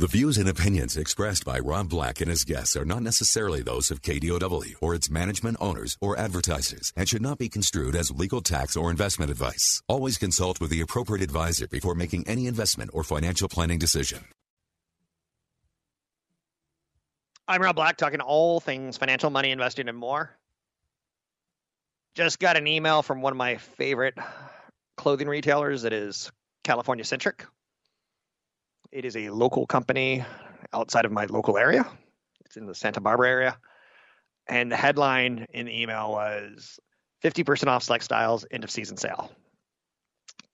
The views and opinions expressed by Rob Black and his guests are not necessarily those of KDOW or its management owners or advertisers and should not be construed as legal tax or investment advice. Always consult with the appropriate advisor before making any investment or financial planning decision. I'm Rob Black, talking all things financial, money, investing, and more. Just got an email from one of my favorite clothing retailers that is California centric. It is a local company outside of my local area. It's in the Santa Barbara area. And the headline in the email was 50% off select styles, end of season sale.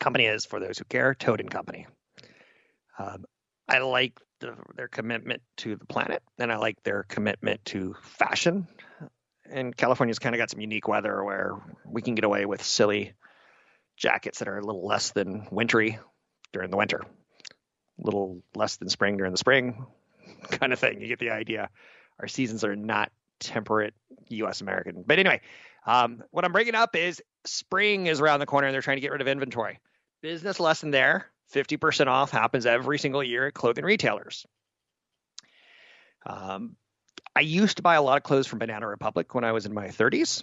Company is, for those who care, Toad and Company. Um, I like the, their commitment to the planet, and I like their commitment to fashion. And California's kind of got some unique weather where we can get away with silly jackets that are a little less than wintry during the winter little less than spring during the spring kind of thing. You get the idea. Our seasons are not temperate U.S. American. But anyway, um, what I'm bringing up is spring is around the corner and they're trying to get rid of inventory. Business lesson there 50% off happens every single year at clothing retailers. Um, I used to buy a lot of clothes from Banana Republic when I was in my 30s.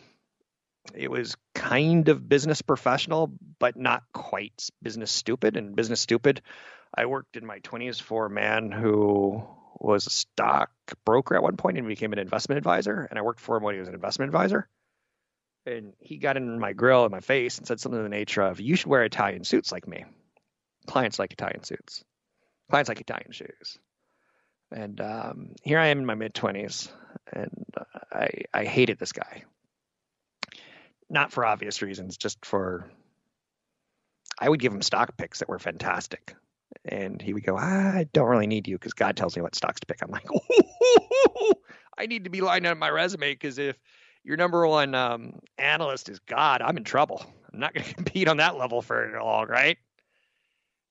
It was kind of business professional, but not quite business stupid. And business stupid I worked in my 20s for a man who was a stock broker at one point and became an investment advisor. And I worked for him when he was an investment advisor. And he got in my grill in my face and said something in the nature of, You should wear Italian suits like me. Clients like Italian suits, clients like Italian shoes. And um, here I am in my mid 20s, and I, I hated this guy. Not for obvious reasons, just for I would give him stock picks that were fantastic and he would go, I don't really need you because God tells me what stocks to pick. I'm like, I need to be lined up my resume because if your number one um, analyst is God, I'm in trouble. I'm not going to compete on that level for long, right?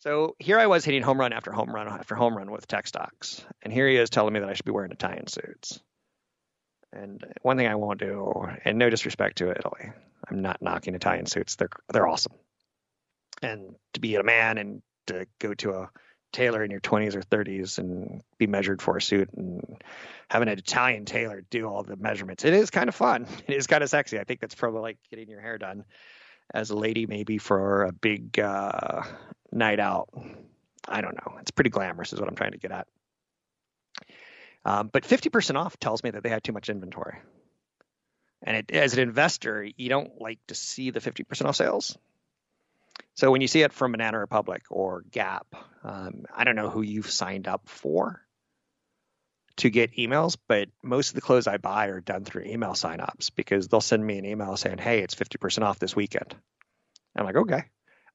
So here I was hitting home run after home run after home run with tech stocks, and here he is telling me that I should be wearing Italian suits. And one thing I won't do, and no disrespect to Italy, I'm not knocking Italian suits. They're they're awesome. And to be a man and to go to a tailor in your 20s or 30s and be measured for a suit and having an Italian tailor do all the measurements. It is kind of fun. It is kind of sexy. I think that's probably like getting your hair done as a lady, maybe for a big uh, night out. I don't know. It's pretty glamorous, is what I'm trying to get at. Um, but 50% off tells me that they had too much inventory. And it, as an investor, you don't like to see the 50% off sales. So when you see it from Banana Republic or Gap, um, I don't know who you've signed up for to get emails, but most of the clothes I buy are done through email signups because they'll send me an email saying, "Hey, it's 50% off this weekend." I'm like, "Okay."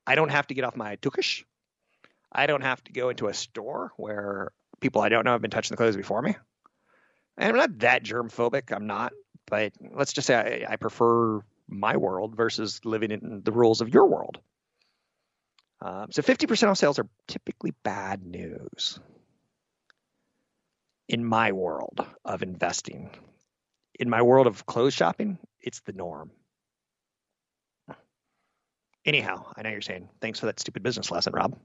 I don't have to get off my tukish. I don't have to go into a store where people I don't know have been touching the clothes before me. And I'm not that germ phobic. I'm not, but let's just say I, I prefer my world versus living in the rules of your world. Um, so 50% off sales are typically bad news in my world of investing. In my world of clothes shopping, it's the norm. Anyhow, I know you're saying, thanks for that stupid business lesson, Rob.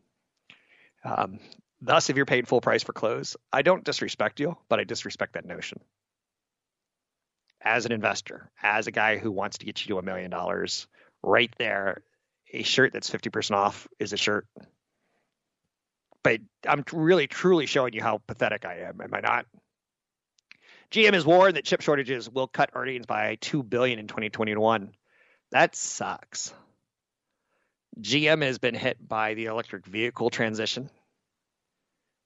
Um, thus, if you're paid full price for clothes, I don't disrespect you, but I disrespect that notion. As an investor, as a guy who wants to get you to a million dollars, right there a shirt that's 50% off is a shirt. But I'm really truly showing you how pathetic I am, am I not? GM has warned that chip shortages will cut earnings by 2 billion in 2021. That sucks. GM has been hit by the electric vehicle transition.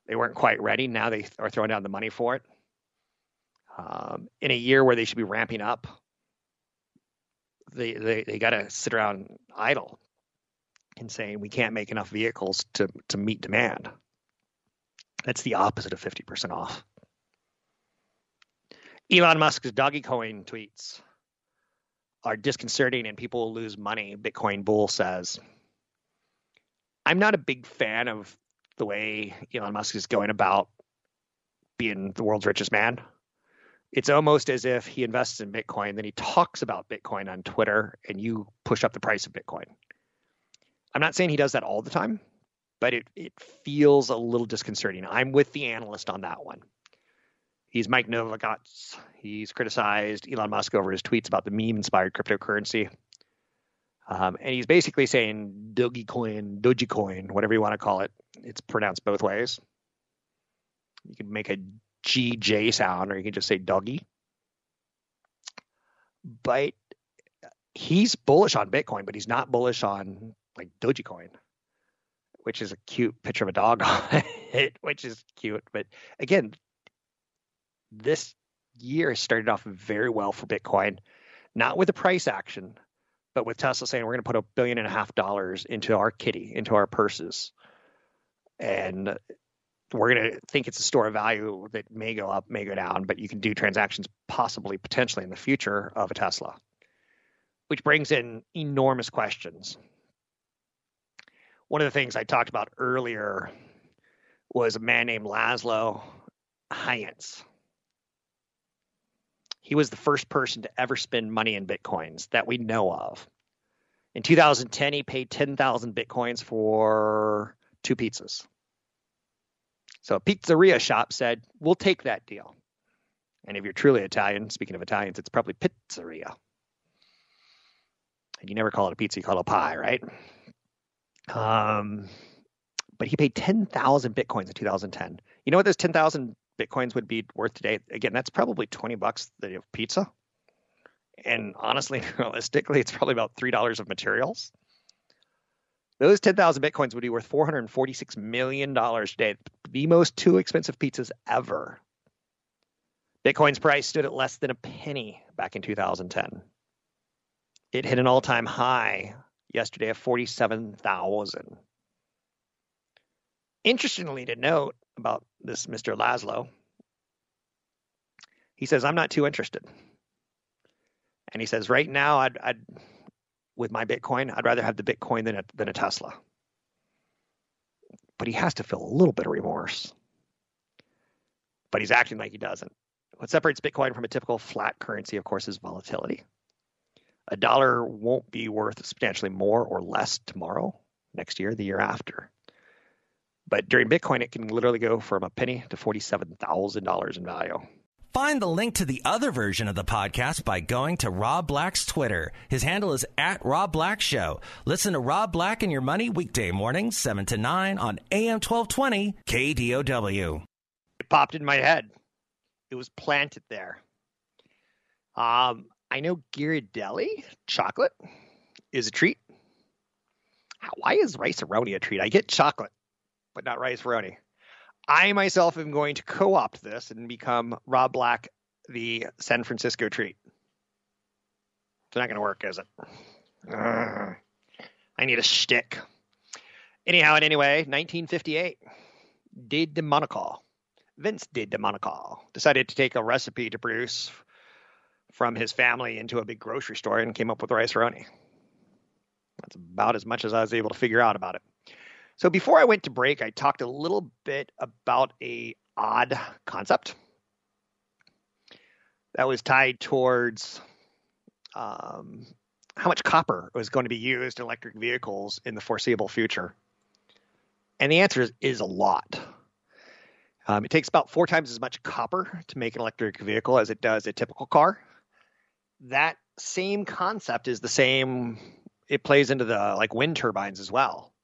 They weren't quite ready. Now they are throwing down the money for it. Um, in a year where they should be ramping up, they they, they got to sit around idle and saying we can't make enough vehicles to to meet demand. That's the opposite of 50% off. Elon Musk's Dogecoin tweets are disconcerting and people will lose money, Bitcoin Bull says. I'm not a big fan of the way Elon Musk is going about being the world's richest man. It's almost as if he invests in Bitcoin, then he talks about Bitcoin on Twitter, and you push up the price of Bitcoin. I'm not saying he does that all the time, but it, it feels a little disconcerting. I'm with the analyst on that one. He's Mike Novogratz. He's criticized Elon Musk over his tweets about the meme-inspired cryptocurrency. Um, and he's basically saying Dogecoin, Dogecoin, whatever you want to call it. It's pronounced both ways. You can make a GJ sound, or you can just say doggy. But he's bullish on Bitcoin, but he's not bullish on like Dogecoin, which is a cute picture of a dog on it, which is cute. But again, this year started off very well for Bitcoin, not with a price action, but with Tesla saying we're going to put a billion and a half dollars into our kitty, into our purses. And we're going to think it's a store of value that may go up, may go down, but you can do transactions possibly, potentially in the future of a Tesla, which brings in enormous questions. One of the things I talked about earlier was a man named Laszlo Hanyecz. He was the first person to ever spend money in bitcoins that we know of. In 2010, he paid 10,000 bitcoins for two pizzas. So a pizzeria shop said, "We'll take that deal." And if you're truly Italian, speaking of Italians, it's probably pizzeria. And you never call it a pizza, you call it a pie, right? Um, but he paid 10,000 bitcoins in 2010. You know what those 10,000 bitcoins would be worth today, again, that's probably 20 bucks the pizza. And honestly, realistically, it's probably about $3 of materials. Those 10,000 bitcoins would be worth $446 million today, the most two expensive pizzas ever. Bitcoin's price stood at less than a penny back in 2010. It hit an all time high yesterday of 47,000. Interestingly to note, about this Mr. Laszlo. He says, I'm not too interested. And he says, right now, I'd, I'd with my Bitcoin, I'd rather have the Bitcoin than a, than a Tesla. But he has to feel a little bit of remorse. But he's acting like he doesn't. What separates Bitcoin from a typical fiat currency, of course, is volatility. A dollar won't be worth substantially more or less tomorrow, next year, the year after. But during Bitcoin, it can literally go from a penny to $47,000 in value. Find the link to the other version of the podcast by going to Rob Black's Twitter. His handle is at Rob Black Show. Listen to Rob Black and Your Money weekday mornings, 7 to 9 on AM 1220 KDOW. It popped in my head. It was planted there. Um, I know Ghirardelli chocolate is a treat. Why is Rice-A-Roni a treat? I get chocolate but not Rice-A-Roni. I myself am going to co opt this and become Rob Black, the San Francisco treat. It's not going to work, is it? Uh, I need a stick. Anyhow and anyway, 1958, de Monaco, Vince did de Monaco, decided to take a recipe to produce from his family into a big grocery store and came up with Rice-A-Roni. That's about as much as I was able to figure out about it. So before I went to break, I talked a little bit about a odd concept that was tied towards um, how much copper was going to be used in electric vehicles in the foreseeable future. And the answer is, is a lot. Um, it takes about four times as much copper to make an electric vehicle as it does a typical car. That same concept is the same. It plays into the like wind turbines as well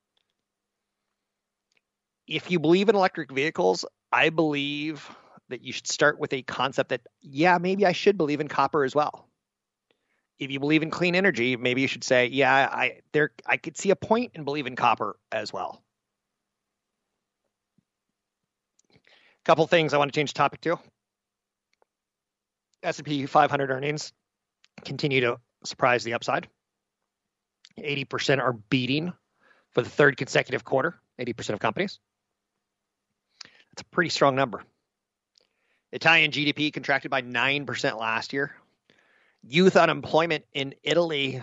if you believe in electric vehicles, I believe that you should start with a concept that, yeah, maybe I should believe in copper as well. If you believe in clean energy, maybe you should say, yeah, I there I could see a point in copper as well. Couple things I want to change topic to. S&P 500 earnings continue to surprise the upside. 80% are beating for the third consecutive quarter, 80% of companies. That's a pretty strong number. Italian GDP contracted by 9% last year. Youth unemployment in Italy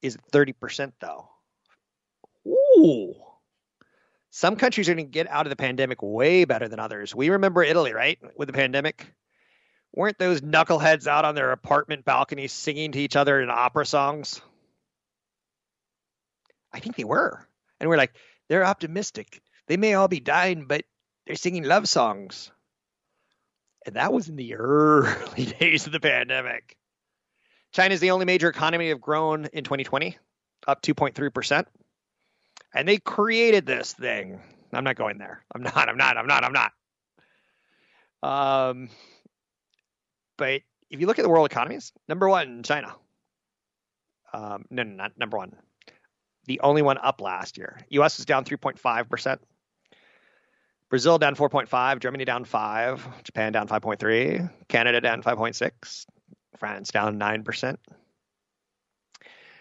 is 30%, though. Ooh. Some countries are going to get out of the pandemic way better than others. We remember Italy, right? With the pandemic. Weren't those knuckleheads out on their apartment balconies singing to each other in opera songs? I think they were. And we're like, they're optimistic. They may all be dying, but they're singing love songs. And that was in the early days of the pandemic. China is the only major economy to have grown in 2020, up 2.3%. And they created this thing. I'm not going there. I'm not, I'm not, I'm not, I'm not. Um, but if you look at the world economies, number one, China. Um, no, no, not number one. The only one up last year. US is down 3.5%. Brazil down 4.5, Germany down 5, Japan down 5.3, Canada down 5.6, France down 9%,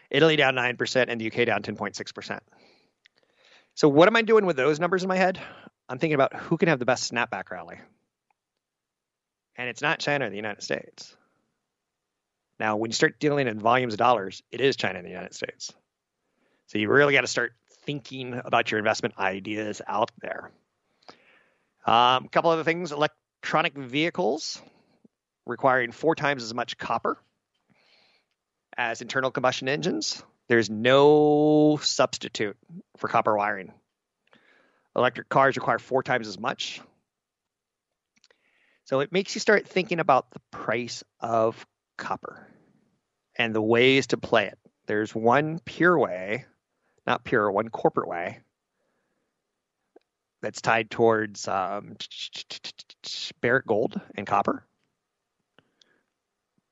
Italy down 9%, and the UK down 10.6%. So, what am I doing with those numbers in my head? I'm thinking about who can have the best snapback rally. And it's not China or the United States. Now, when you start dealing in volumes of dollars, it is China and the United States. So, you really got to start thinking about your investment ideas out there. Um, a couple other things electronic vehicles requiring four times as much copper as internal combustion engines. There's no substitute for copper wiring. Electric cars require four times as much. So it makes you start thinking about the price of copper and the ways to play it. There's one pure way, not pure, one corporate way that's tied towards um, Barrick Gold and copper.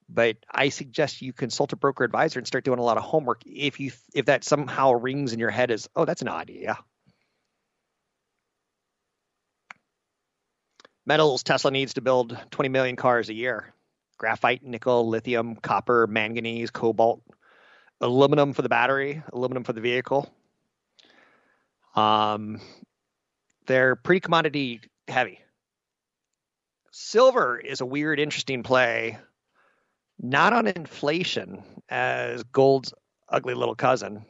But I suggest you consult a broker advisor and start doing a lot of homework if you if that somehow rings in your head as oh that's an idea. Metals Tesla needs to build 20 million cars a year. Graphite, nickel, lithium, copper, manganese, cobalt, aluminum for the battery, aluminum for the vehicle. Um, they're pretty commodity heavy. Silver is a weird, interesting play, not on inflation as gold's ugly little cousin,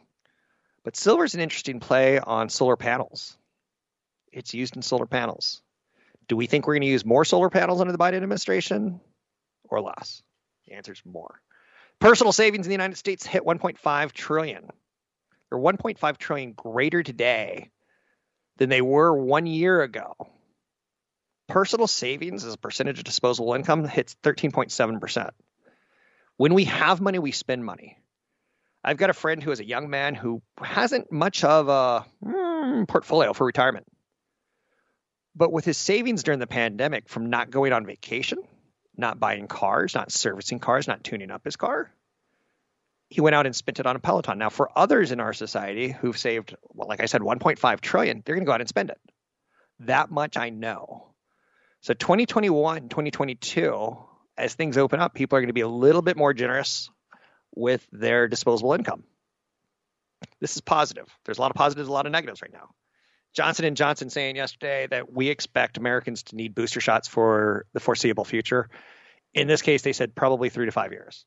but silver is an interesting play on solar panels. It's used in solar panels. Do we think we're going to use more solar panels under the Biden administration or less? The answer is more. Personal savings in the United States hit 1.5 trillion. They're 1.5 trillion greater today than they were one year ago. Personal savings as a percentage of disposable income hits 13.7%. When we have money, we spend money. I've got a friend who is a young man who hasn't much of a mm, portfolio for retirement. But with his savings during the pandemic from not going on vacation, not buying cars, not servicing cars, not tuning up his car, he went out and spent it on a Peloton. Now, for others in our society who've saved, well, like I said, 1.5 trillion, they're going to go out and spend it. That much I know. So 2021, 2022, as things open up, people are going to be a little bit more generous with their disposable income. This is positive. There's a lot of positives, a lot of negatives right now. Johnson and Johnson saying yesterday that we expect Americans to need booster shots for the foreseeable future. In this case, they said probably three to five years.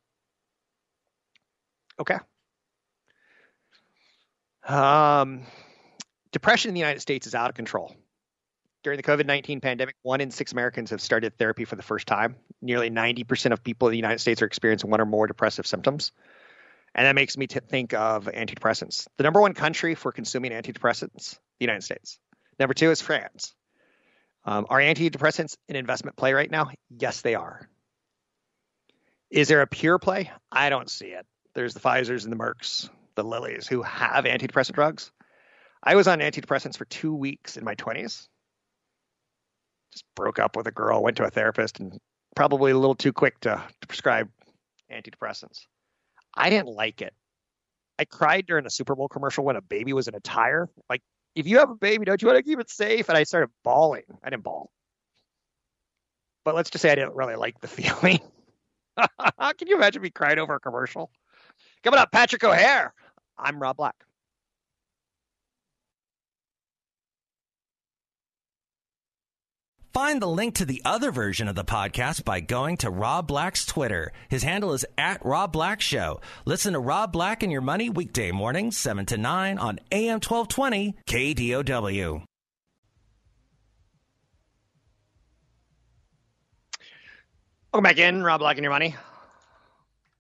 Okay. Um, depression in the United States is out of control. During the COVID 19 pandemic, one in six Americans have started therapy for the first time. Nearly 90% of people in the United States are experiencing one or more depressive symptoms. And that makes me t- think of antidepressants. The number one country for consuming antidepressants, the United States. Number two is France. Um, are antidepressants an investment play right now? Yes, they are. Is there a pure play? I don't see it. There's the Pfizer's and the Mercks, the Lillys who have antidepressant drugs. I was on antidepressants for two weeks in my 20s. Just broke up with a girl, went to a therapist, and probably a little too quick to, to prescribe antidepressants. I didn't like it. I cried during a Super Bowl commercial when a baby was in a tire. Like, if you have a baby, don't you want to keep it safe? And I started bawling. I didn't bawl. But let's just say I didn't really like the feeling. Can you imagine me crying over a commercial? Coming up, Patrick O'Hare. I'm Rob Black. Find the link to the other version of the podcast by going to Rob Black's Twitter. His handle is at Rob Black Show. Listen to Rob Black and Your Money weekday mornings, 7 to 9 on AM 1220 KDOW. Welcome back in, Rob Black and Your Money.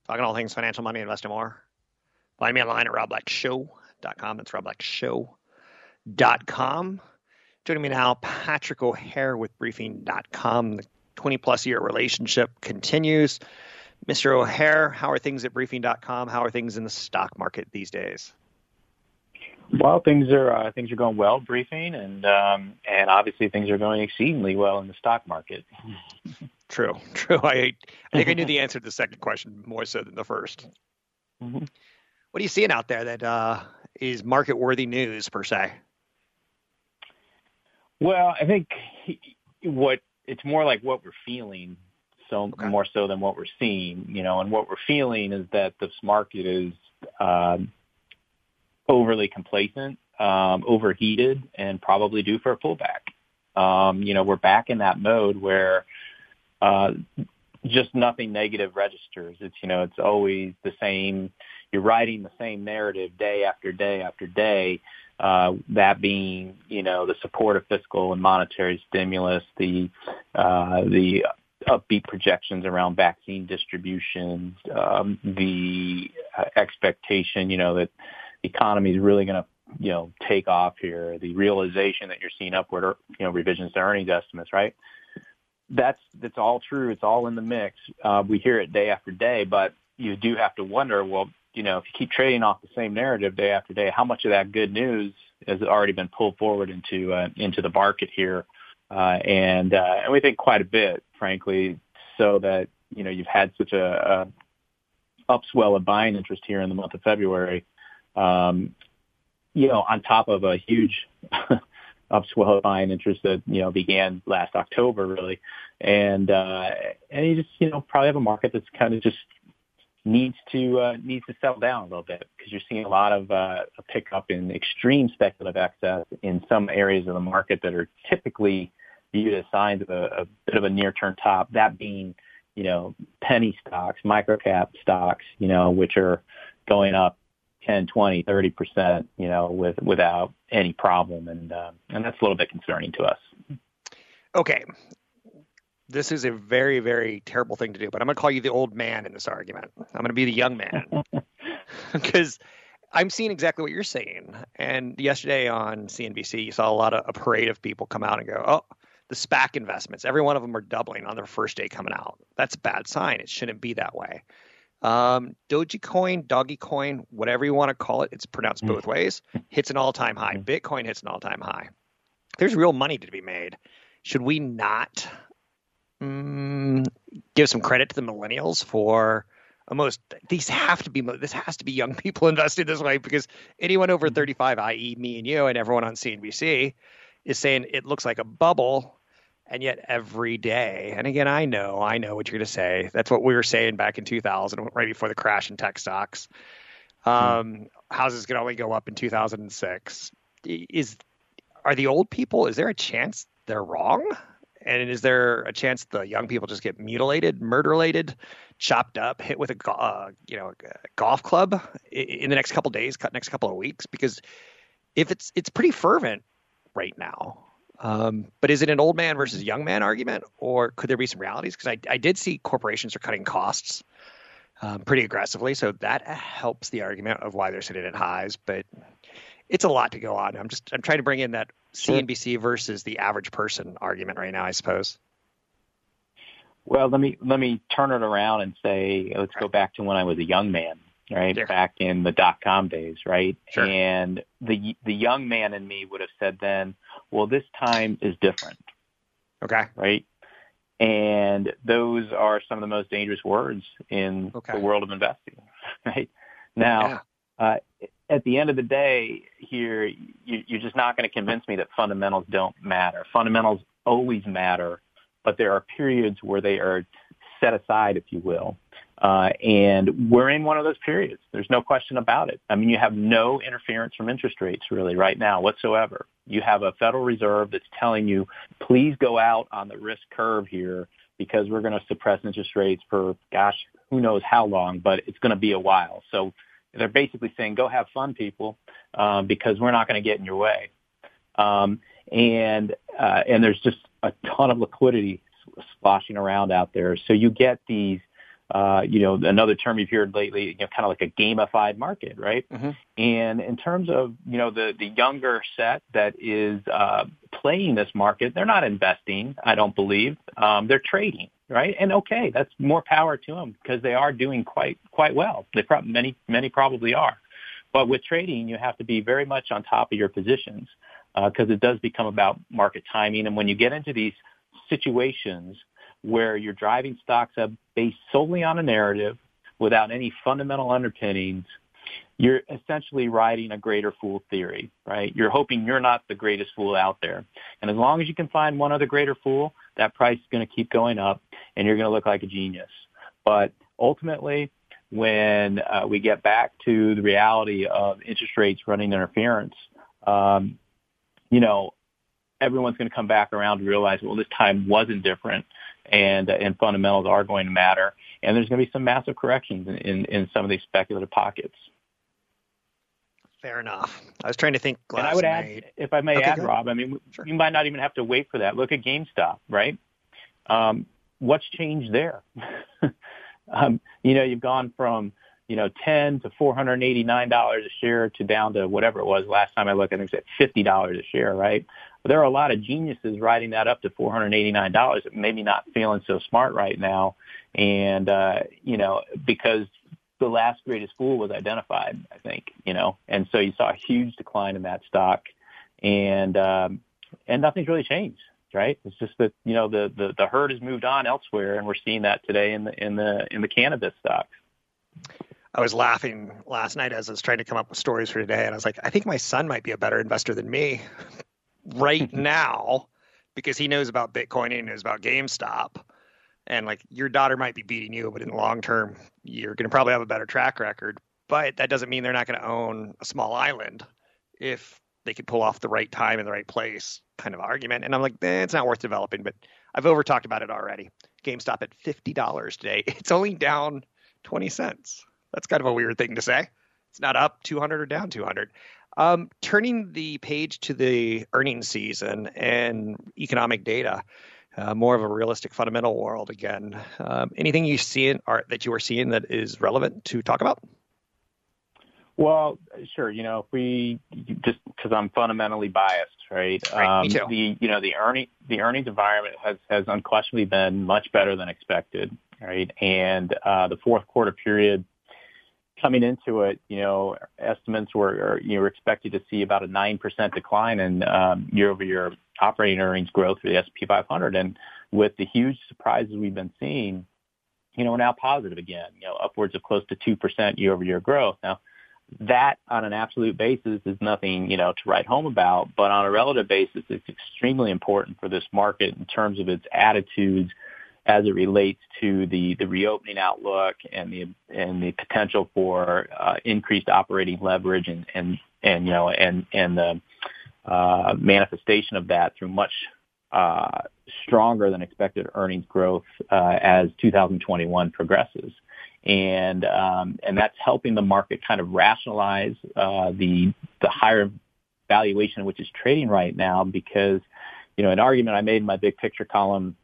Talking all things financial, money, investing more. Find me online at robblackshow.com. That's robblackshow.com. Joining me now, Patrick O'Hare with Briefing.com. The 20 plus year relationship continues. Mr. O'Hare, how are things at Briefing.com? How are things in the stock market these days? Well, things are uh, things are going well, briefing, and um, and obviously things are going exceedingly well in the stock market. True, true. I I think I knew the answer to the second question more so than the 1st mm-hmm. What are you seeing out there that uh, is market worthy news per se? Well, I think what it's more like what we're feeling, so okay. more so than what we're seeing. You know, and what we're feeling is that this market is um, overly complacent, um, overheated, and probably due for a pullback. Um, you know, we're back in that mode where uh, just nothing negative registers. It's you know, it's always the same. You're writing the same narrative day after day after day. Uh, that being, you know, the support of fiscal and monetary stimulus, the uh, the upbeat projections around vaccine distributions, um, the expectation, you know, that the economy is really going to, you know, take off here. The realization that you're seeing upward, you know, revisions to earnings estimates, right? That's that's all true. It's all in the mix. Uh, we hear it day after day, but you do have to wonder, well, you know, if you keep trading off the same narrative day after day, how much of that good news has already been pulled forward into uh, into the market here? Uh, and uh, and we think quite a bit, frankly, so that you know you've had such a, a upswell of buying interest here in the month of February um, you know, on top of a huge upswell of buying interest that, you know, began last October really. And, uh, and you just, you know, probably have a market that's kind of just needs to, uh, needs to settle down a little bit because you're seeing a lot of, uh, a pickup in extreme speculative excess in some areas of the market that are typically viewed as signs of a, a bit of a near-term top, that being, you know, penny stocks, microcap stocks, you know, which are going up 10, 20, 30 percent, you know, with without any problem, and uh, and that's a little bit concerning to us. Okay, this is a very very terrible thing to do, but I'm going to call you the old man in this argument. I'm going to be the young man because I'm seeing exactly what you're saying. And yesterday on CNBC, you saw a lot of a parade of people come out and go, "Oh." The SPAC investments, every one of them are doubling on their first day coming out. That's a bad sign. It shouldn't be that way. Um, Dogecoin, Doggy coin, whatever you want to call it, it's pronounced both mm. ways, hits an all time high. Mm. Bitcoin hits an all time high. There's real money to be made. Should we not um, give some credit to the millennials for almost these have to be this has to be young people invested this way because anyone over mm. 35 i.e. me and you and everyone on CNBC is saying it looks like a bubble and yet every day, and again, I know, I know what you're going to say. That's what we were saying back in 2000, right before the crash in tech stocks. Hmm. Um, hmm. Houses can only go up in 2006. Is are the old people? Is there a chance they're wrong? And is there a chance the young people just get mutilated, murderlated, chopped up, hit with a uh, you know a golf club in the next couple days, next couple of weeks? Because if it's it's pretty fervent right now. Um, but is it an old man versus young man argument, or could there be some realities? Because I, I did see corporations are cutting costs um, pretty aggressively, so that helps the argument of why they're sitting at highs. But it's a lot to go on. I'm just I'm trying to bring in that CNBC versus the average person argument right now. I suppose. Well, let me let me turn it around and say let's go back to when I was a young man right? Sure. Back in the dot com days, right? Sure. And the the young man in me would have said then, well, this time is different. Okay. Right. And those are some of the most dangerous words in okay. the world of investing, right? Now, yeah. uh, at the end of the day, here you, you're just not going to convince me that fundamentals don't matter. Fundamentals always matter, but there are periods where they are set aside, if you will, Uh, and we're in one of those periods. There's no question about it. I mean, you have no interference from interest rates really right now whatsoever. You have a Federal Reserve that's telling you, please go out on the risk curve here because we're going to suppress interest rates for, gosh, who knows how long, but it's going to be a while. So they're basically saying, go have fun, people, uh, because we're not going to get in your way. Um, and uh, and there's just a ton of liquidity sloshing around out there. So you get these, uh, you know, another term you've heard lately, you know, kind of like a gamified market, right? Mm-hmm. And in terms of, you know, the, the younger set that is uh, playing this market, they're not investing, I don't believe. Um, they're trading, right? And okay, that's more power to them because they are doing quite, quite well. They pro- many, many probably are. But with trading, you have to be very much on top of your positions because uh, it does become about market timing. And when you get into these situations where you're driving stocks up based solely on a narrative without any fundamental underpinnings, you're essentially riding a greater fool theory, right? You're hoping you're not the greatest fool out there. And as long as you can find one other greater fool, that price is going to keep going up and you're going to look like a genius. But ultimately, when uh, we get back to the reality of interest rates running interference, um, you know, everyone's going to come back around to realize, well, this time wasn't different, and and fundamentals are going to matter, and there's going to be some massive corrections in, in, in some of these speculative pockets. Fair enough. I was trying to think. and I would night. add, if I may okay, add, Rob, I mean, sure. you might not even have to wait for that. Look at GameStop, right? Um, what's changed there? um, you know, you've gone from you know, ten to four hundred eighty nine dollars a share to down to whatever it was last time I looked. I think it was at fifty dollars a share, right? But there are a lot of geniuses riding that up to four hundred eighty nine dollars. Maybe not feeling so smart right now, and uh, you know, because the last greatest fool was identified, I think, you know, and so you saw a huge decline in that stock, and um, and nothing's really changed right? It's just that you know the, the the herd has moved on elsewhere, and we're seeing that today in the in the in the cannabis stocks. I was laughing last night as I was trying to come up with stories for today, and I was like, I think my son might be a better investor than me right now because he knows about Bitcoin and knows about GameStop. And like your daughter might be beating you, but in the long term, you're going to probably have a better track record. But that doesn't mean they're not going to own a small island if they could pull off the right time in the right place kind of argument. And I'm like, eh, it's not worth developing. But I've over talked about it already. GameStop at fifty dollars today. It's only down twenty cents. That's kind of a weird thing to say. It's not up 200 or down 200. Um, turning the page to the earnings season and economic data, uh, more of a realistic fundamental world again. Um, anything you see in, or that you are seeing that is relevant to talk about? Well, sure. You know, if we just because I'm fundamentally biased, right? right um, me too. The you know the earning the earnings environment has has unquestionably been much better than expected, right? And uh, the fourth quarter period coming into it, you know, estimates were, you were expected to see about a 9% decline in um, year-over-year operating earnings growth for the S&P 500. And with the huge surprises we've been seeing, you know, we're now positive again, you know, upwards of close to 2% year-over-year growth. Now, that on an absolute basis is nothing, you know, to write home about, but on a relative basis, it's extremely important for this market in terms of its attitudes as it relates to the, the reopening outlook and the and the potential for uh, increased operating leverage and and and you know and and the uh, manifestation of that through much uh, stronger than expected earnings growth uh, as 2021 progresses, and um, and that's helping the market kind of rationalize uh, the the higher valuation which is trading right now because you know an argument I made in my big picture column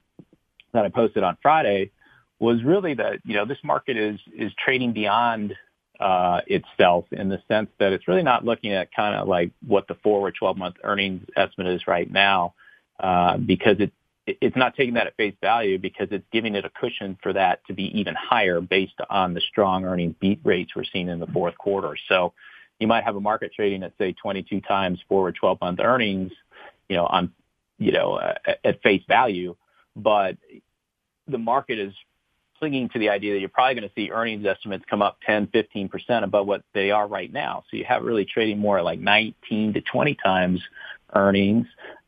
that I posted on Friday was really that you know this market is is trading beyond uh, itself in the sense that it's really not looking at kind of like what the forward 12 month earnings estimate is right now uh, because it it's not taking that at face value because it's giving it a cushion for that to be even higher based on the strong earnings beat rates we're seeing in the fourth quarter. So you might have a market trading at say 22 times forward 12 month earnings, you know, on, you know, at face value, but the market is clinging to the idea that you're probably going to see earnings estimates come up 10, 15% above what they are right now. So you have really trading more like 19 to 20 times earnings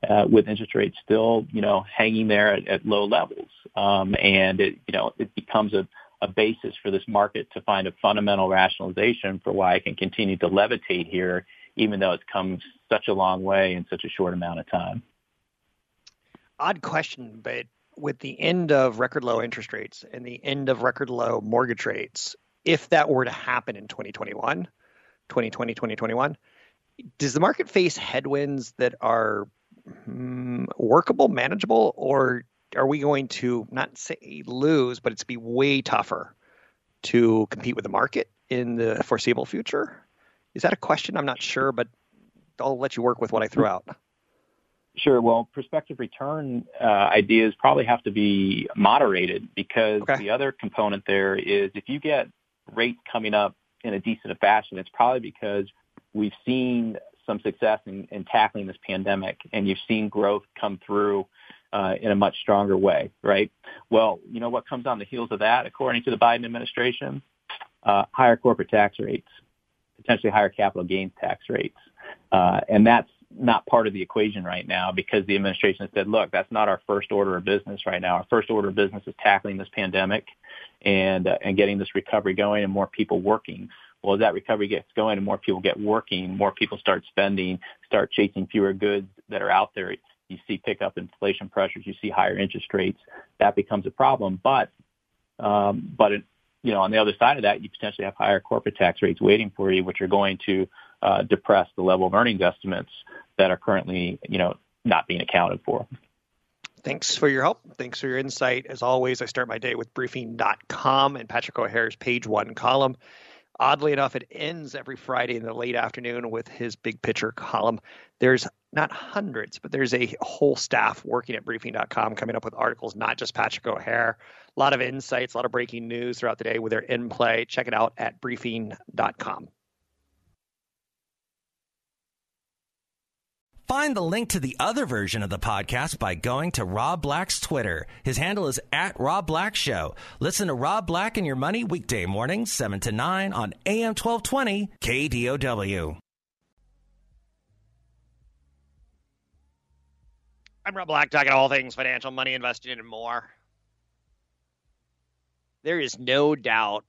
uh, with interest rates still, you know, hanging there at, at low levels. Um, and it, you know, it becomes a, a basis for this market to find a fundamental rationalization for why it can continue to levitate here, even though it's come such a long way in such a short amount of time. Odd question, but with the end of record low interest rates and the end of record low mortgage rates, if that were to happen in 2021, 2020, 2021, does the market face headwinds that are mm, workable, manageable, or are we going to not say lose, but it's be way tougher to compete with the market in the foreseeable future? Is that a question? I'm not sure, but I'll let you work with what I threw out. Sure. Well, prospective return uh, ideas probably have to be moderated because okay. the other component there is if you get rates coming up in a decent fashion, it's probably because we've seen some success in, in tackling this pandemic and you've seen growth come through uh, in a much stronger way, right? Well, you know what comes on the heels of that, according to the Biden administration? Uh, higher corporate tax rates, potentially higher capital gains tax rates. Uh, and that's not part of the equation right now because the administration said, look, that's not our first order of business right now. Our first order of business is tackling this pandemic and, uh, and getting this recovery going and more people working. Well, as that recovery gets going and more people get working, more people start spending, start chasing fewer goods that are out there you see pick up inflation pressures, you see higher interest rates, that becomes a problem. But um, but it, you know on the other side of that, you potentially have higher corporate tax rates waiting for you, which are going to uh, depress the level of earnings estimates that are currently you know not being accounted for. Thanks for your help. Thanks for your insight. As always, I start my day with briefing.com and Patrick O'Hare's page one column. Oddly enough, it ends every Friday in the late afternoon with his big picture column. There's not hundreds, but there's a whole staff working at briefing.com coming up with articles, not just Patrick O'Hare. A lot of insights, a lot of breaking news throughout the day with their in play. Check it out at briefing.com. Find the link to the other version of the podcast by going to Rob Black's Twitter. His handle is at Rob Black Show. Listen to Rob Black and Your Money weekday mornings, 7 to 9 on AM 1220 KDOW. I'm Rob Black, talking all things financial, money, investing, and more. There is no doubt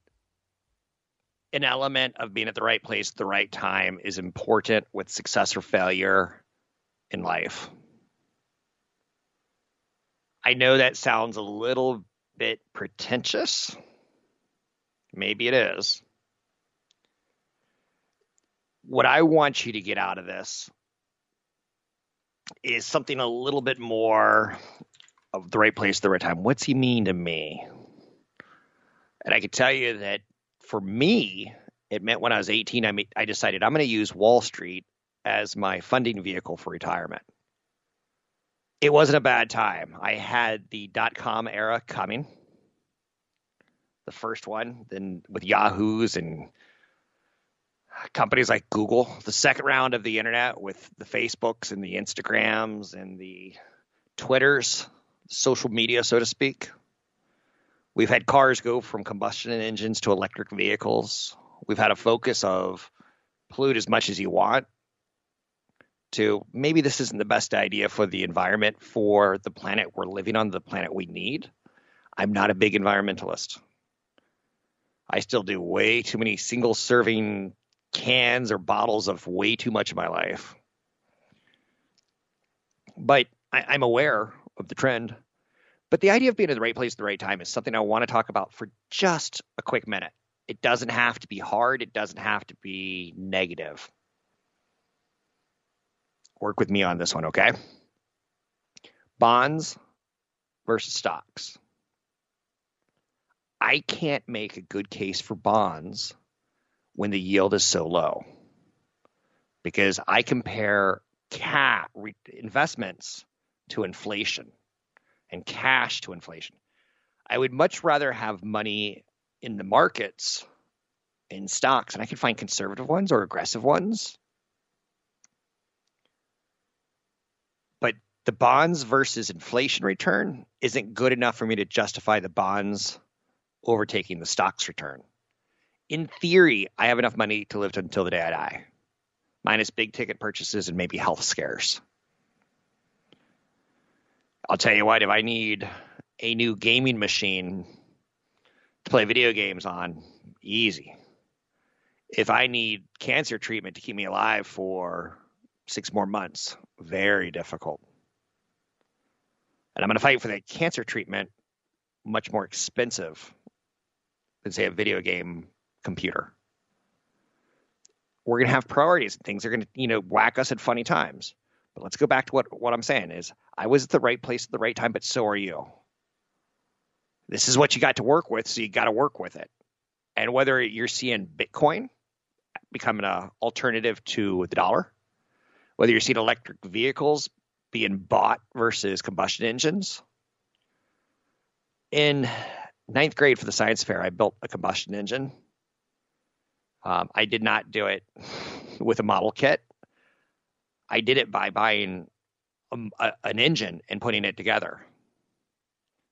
an element of being at the right place at the right time is important with success or failure in life. I know that sounds a little bit pretentious. Maybe it is. What I want you to get out of this is something a little bit more of the right place the right time. What's he mean to me? And I can tell you that for me, it meant when I was 18, I, I decided I'm going to use Wall Street as my funding vehicle for retirement. It wasn't a bad time. I had the dot com era coming, the first one, then with Yahoo's and companies like Google, the second round of the internet with the Facebooks and the Instagrams and the Twitters, social media, so to speak. We've had cars go from combustion engines to electric vehicles. We've had a focus of pollute as much as you want to maybe this isn't the best idea for the environment for the planet we're living on, the planet we need. I'm not a big environmentalist. I still do way too many single serving cans or bottles of way too much of my life. But I, am aware of the trend. But the idea of being at the right place at the right time is something I want to talk about for just a quick minute. It doesn't have to be hard, it doesn't have to be negative. Work with me on this one, okay? Bonds versus stocks. I can't make a good case for bonds when the yield is so low because I compare cat re- investments to inflation and cash to inflation. I would much rather have money in the markets in stocks, and I can find conservative ones or aggressive ones the bonds versus inflation return isn't good enough for me to justify the bonds overtaking the stocks return. In theory, I have enough money to live until the day I die, minus big ticket purchases and maybe health scares. I'll tell you what, if I need a new gaming machine to play video games on, easy. If I need cancer treatment to keep me alive for six more months, very difficult. And I'm going to fight for that cancer treatment much more expensive than, say, a video game computer. We're going to have priorities. And things are going to, you know, whack us at funny times. But let's go back to what, what I'm saying is I was at the right place at the right time, but so are you. This is what you got to work with, so you got to work with it. And whether you're seeing Bitcoin becoming an alternative to the dollar, whether you're seeing electric vehicles being bought versus combustion engines. In ninth grade for the science fair, I built a combustion engine. Um, I did not do it with a model kit. I did it by buying a, a, an engine and putting it together.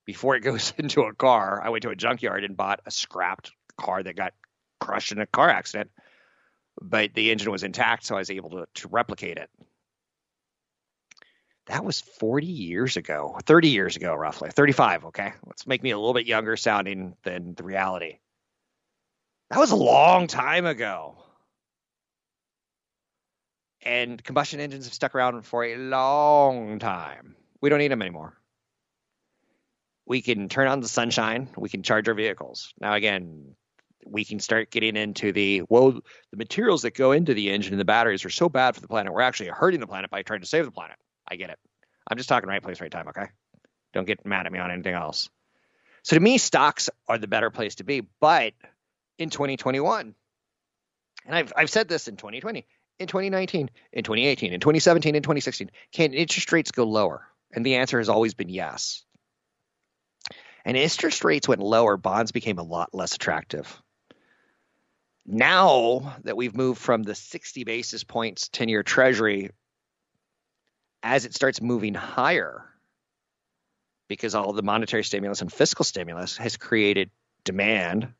Before it goes into a car, I went to a junkyard and bought a scrapped car that got crushed in a car accident, but the engine was intact, so I was able to, to replicate it. That was 40 years ago, 30 years ago, roughly, 35. Okay. Let's make me a little bit younger sounding than the reality. That was a long time ago and combustion engines have stuck around for a long time. We don't need them anymore. We can turn on the sunshine. We can charge our vehicles. Now, again, we can start getting into the well, the materials that go into the engine and the batteries are so bad for the planet. We're actually hurting the planet by trying to save the planet. I get it. I'm just talking right place, right time. Okay. Don't get mad at me on anything else. So to me, stocks are the better place to be. But in 2021, and I've I've said this in 2020, in 2019, in 2018, in 2017, in 2016? Can interest rates go lower? And the answer has always been yes. And interest rates went lower, bonds became a lot less attractive. Now that we've moved from the 60 basis points 10 year treasury, as it starts moving higher, because all the monetary stimulus and fiscal stimulus has created demand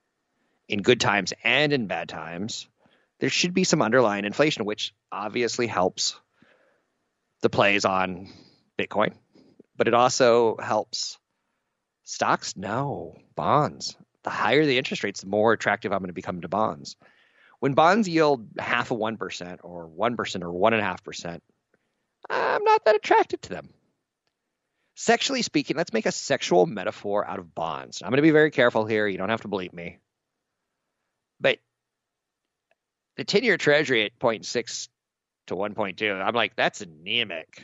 in good times and in bad times, there should be some underlying inflation, which obviously helps the plays on Bitcoin, but it also helps stocks. No, bonds. The higher the interest rates, the more attractive I'm going to become to bonds. When bonds yield half of 1% or 1% or 1.5%, I'm not that attracted to them. Sexually speaking, let's make a sexual metaphor out of bonds. I'm going to be very careful here. You don't have to believe me. But the 10 year treasury at 0.6 to 1.2, I'm like, that's anemic.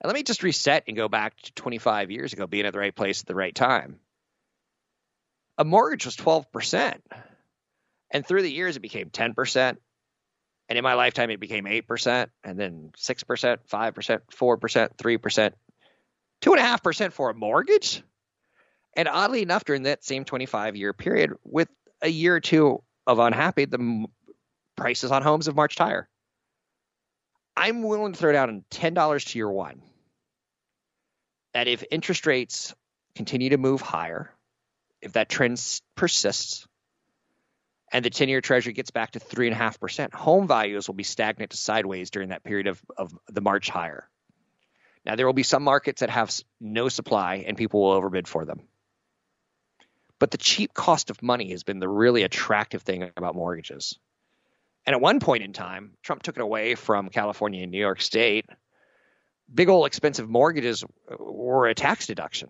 And let me just reset and go back to 25 years ago, being at the right place at the right time. A mortgage was 12%. And through the years, it became 10%. And in my lifetime, it became 8%, and then 6%, 5%, 4%, 3%, 2.5% for a mortgage. And oddly enough, during that same 25 year period, with a year or two of unhappy, the prices on homes have marched higher. I'm willing to throw down $10 to your one that if interest rates continue to move higher, if that trend persists, and the 10 year treasury gets back to 3.5%, home values will be stagnant to sideways during that period of, of the march higher. Now, there will be some markets that have no supply and people will overbid for them. But the cheap cost of money has been the really attractive thing about mortgages. And at one point in time, Trump took it away from California and New York State. Big old expensive mortgages uh, were a tax deduction.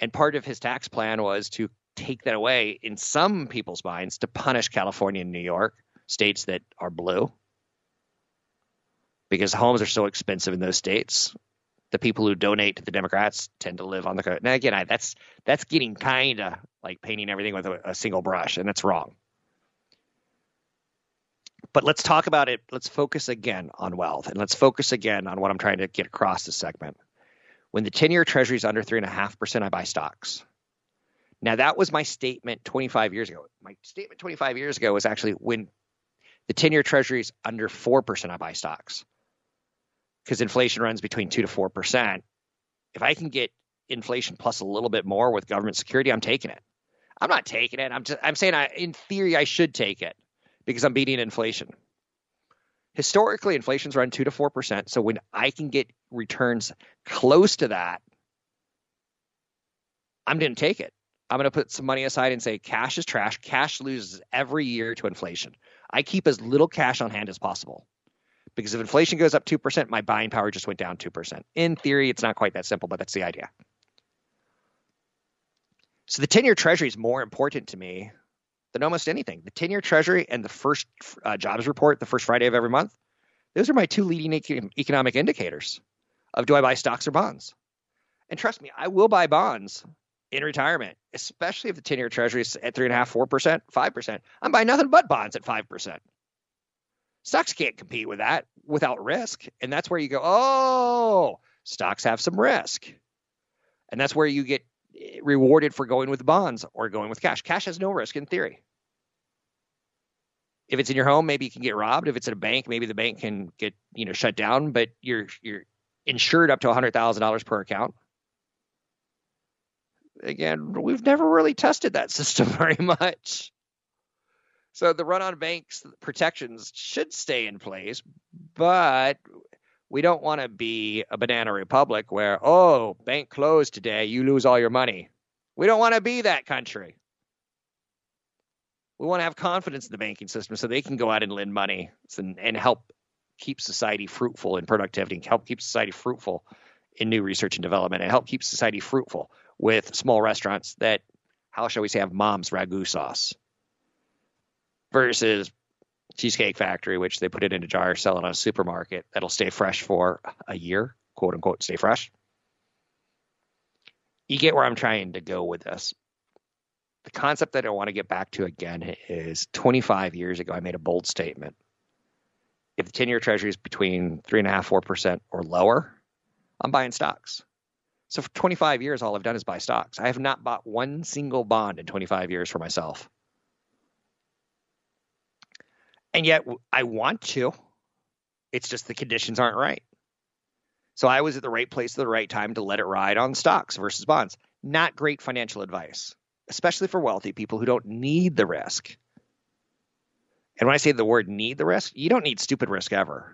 And part of his tax plan was to take that away in some people's minds to punish California and New York, states that are blue, because homes are so expensive in those states. The people who donate to the Democrats tend to live on the coast. Now, again, I, that's that's getting kind of like painting everything with a, a single brush, and that's wrong. But let's talk about it. Let's focus again on wealth and let's focus again on what I'm trying to get across this segment. When the 10 year treasury is under 3.5%, I buy stocks. Now, that was my statement 25 years ago. My statement 25 years ago was actually when the 10 year treasury is under 4%, I buy stocks because inflation runs between 2 to 4%. If I can get inflation plus a little bit more with government security, I'm taking it. I'm not taking it. I'm just, I'm saying I, in theory, I should take it because I'm beating inflation. Historically, inflation's run 2 to 4%. So when I can get returns close to that, I'm going to take it. I'm going to put some money aside and say cash is trash. Cash loses every year to inflation. I keep as little cash on hand as possible because if inflation goes up 2%, my buying power just went down 2%. In theory, it's not quite that simple, but that's the idea. So the 10 year treasury is more important to me than almost anything. The 10 year treasury and the first uh, jobs report, the first Friday of every month, those are my two leading economic indicators of do I buy stocks or bonds. And trust me, I will buy bonds in retirement, especially if the 10 year treasury is at 3.5%, 4%, 5%. I'm buying nothing but bonds at 5%. Stocks can't compete with that without risk. And that's where you go, oh, stocks have some risk. And that's where you get eh, rewarded for going with bonds or going with cash. Cash has no risk in theory. If it's in your home, maybe you can get robbed. If it's at a bank, maybe the bank can get you know shut down. But you're you're insured up to hundred thousand dollars per account. Again, we've never really tested that system very much. So the run on banks protections should stay in place, but we don't want to be a banana republic where, oh, bank closed today, you lose all your money. We don't want to be that country. We want to have confidence in the banking system so they can go out and lend money and, and help keep society fruitful in productivity, and help keep society fruitful in new research and development, and help keep society fruitful with small restaurants that, how shall we say, have mom's ragu sauce versus Cheesecake Factory, which they put it in a jar, sell it on a supermarket that'll stay fresh for a year, quote unquote, stay fresh. You get where I'm trying to go with this. The concept that I want to get back to again is 25 years ago, I made a bold statement. If the 10 year treasury is between 3.5%, 4% or lower, I'm buying stocks. So for 25 years, all I've done is buy stocks. I have not bought one single bond in 25 years for myself. And yet I want to. It's just the conditions aren't right. So I was at the right place at the right time to let it ride on stocks versus bonds. Not great financial advice, especially for wealthy people who don't need the risk. And when I say the word need the risk, you don't need stupid risk ever.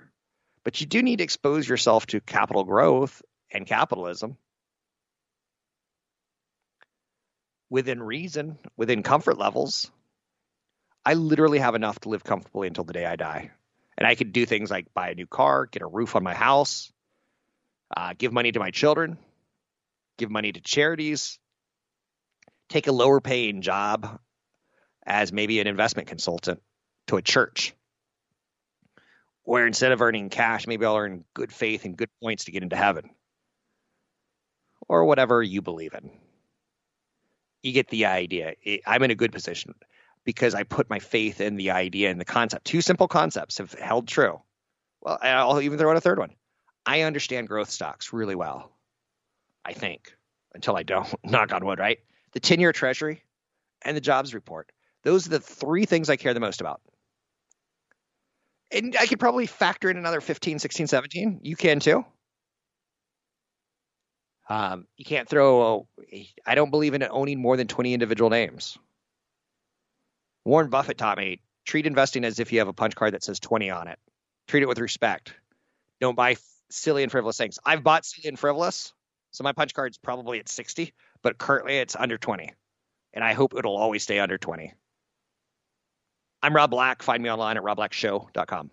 But you do need to expose yourself to capital growth and capitalism within reason, within comfort levels. I literally have enough to live comfortably until the day I die. And I could do things like buy a new car, get a roof on my house, uh, give money to my children, give money to charities, take a lower paying job as maybe an investment consultant to a church. Where instead of earning cash, maybe I'll earn good faith and good points to get into heaven. Or whatever you believe in. You get the idea. I'm in a good position because I put my faith in the idea and the concept. Two simple concepts have held true. Well, I'll even throw in a third one. I understand growth stocks really well. I think until I don't, knock on wood, right? The 10 year treasury and the jobs report. Those are the three things I care the most about. And I could probably factor in another 15, 16, 17. You can too. Um, you can't throw, I don't believe in owning more than 20 individual names. Warren Buffett taught me treat investing as if you have a punch card that says 20 on it. Treat it with respect. Don't buy silly and frivolous things. I've bought silly and frivolous, so my punch card's probably at 60, but currently it's under 20. And I hope it'll always stay under 20. I'm Rob Black. Find me online at robblackshow.com.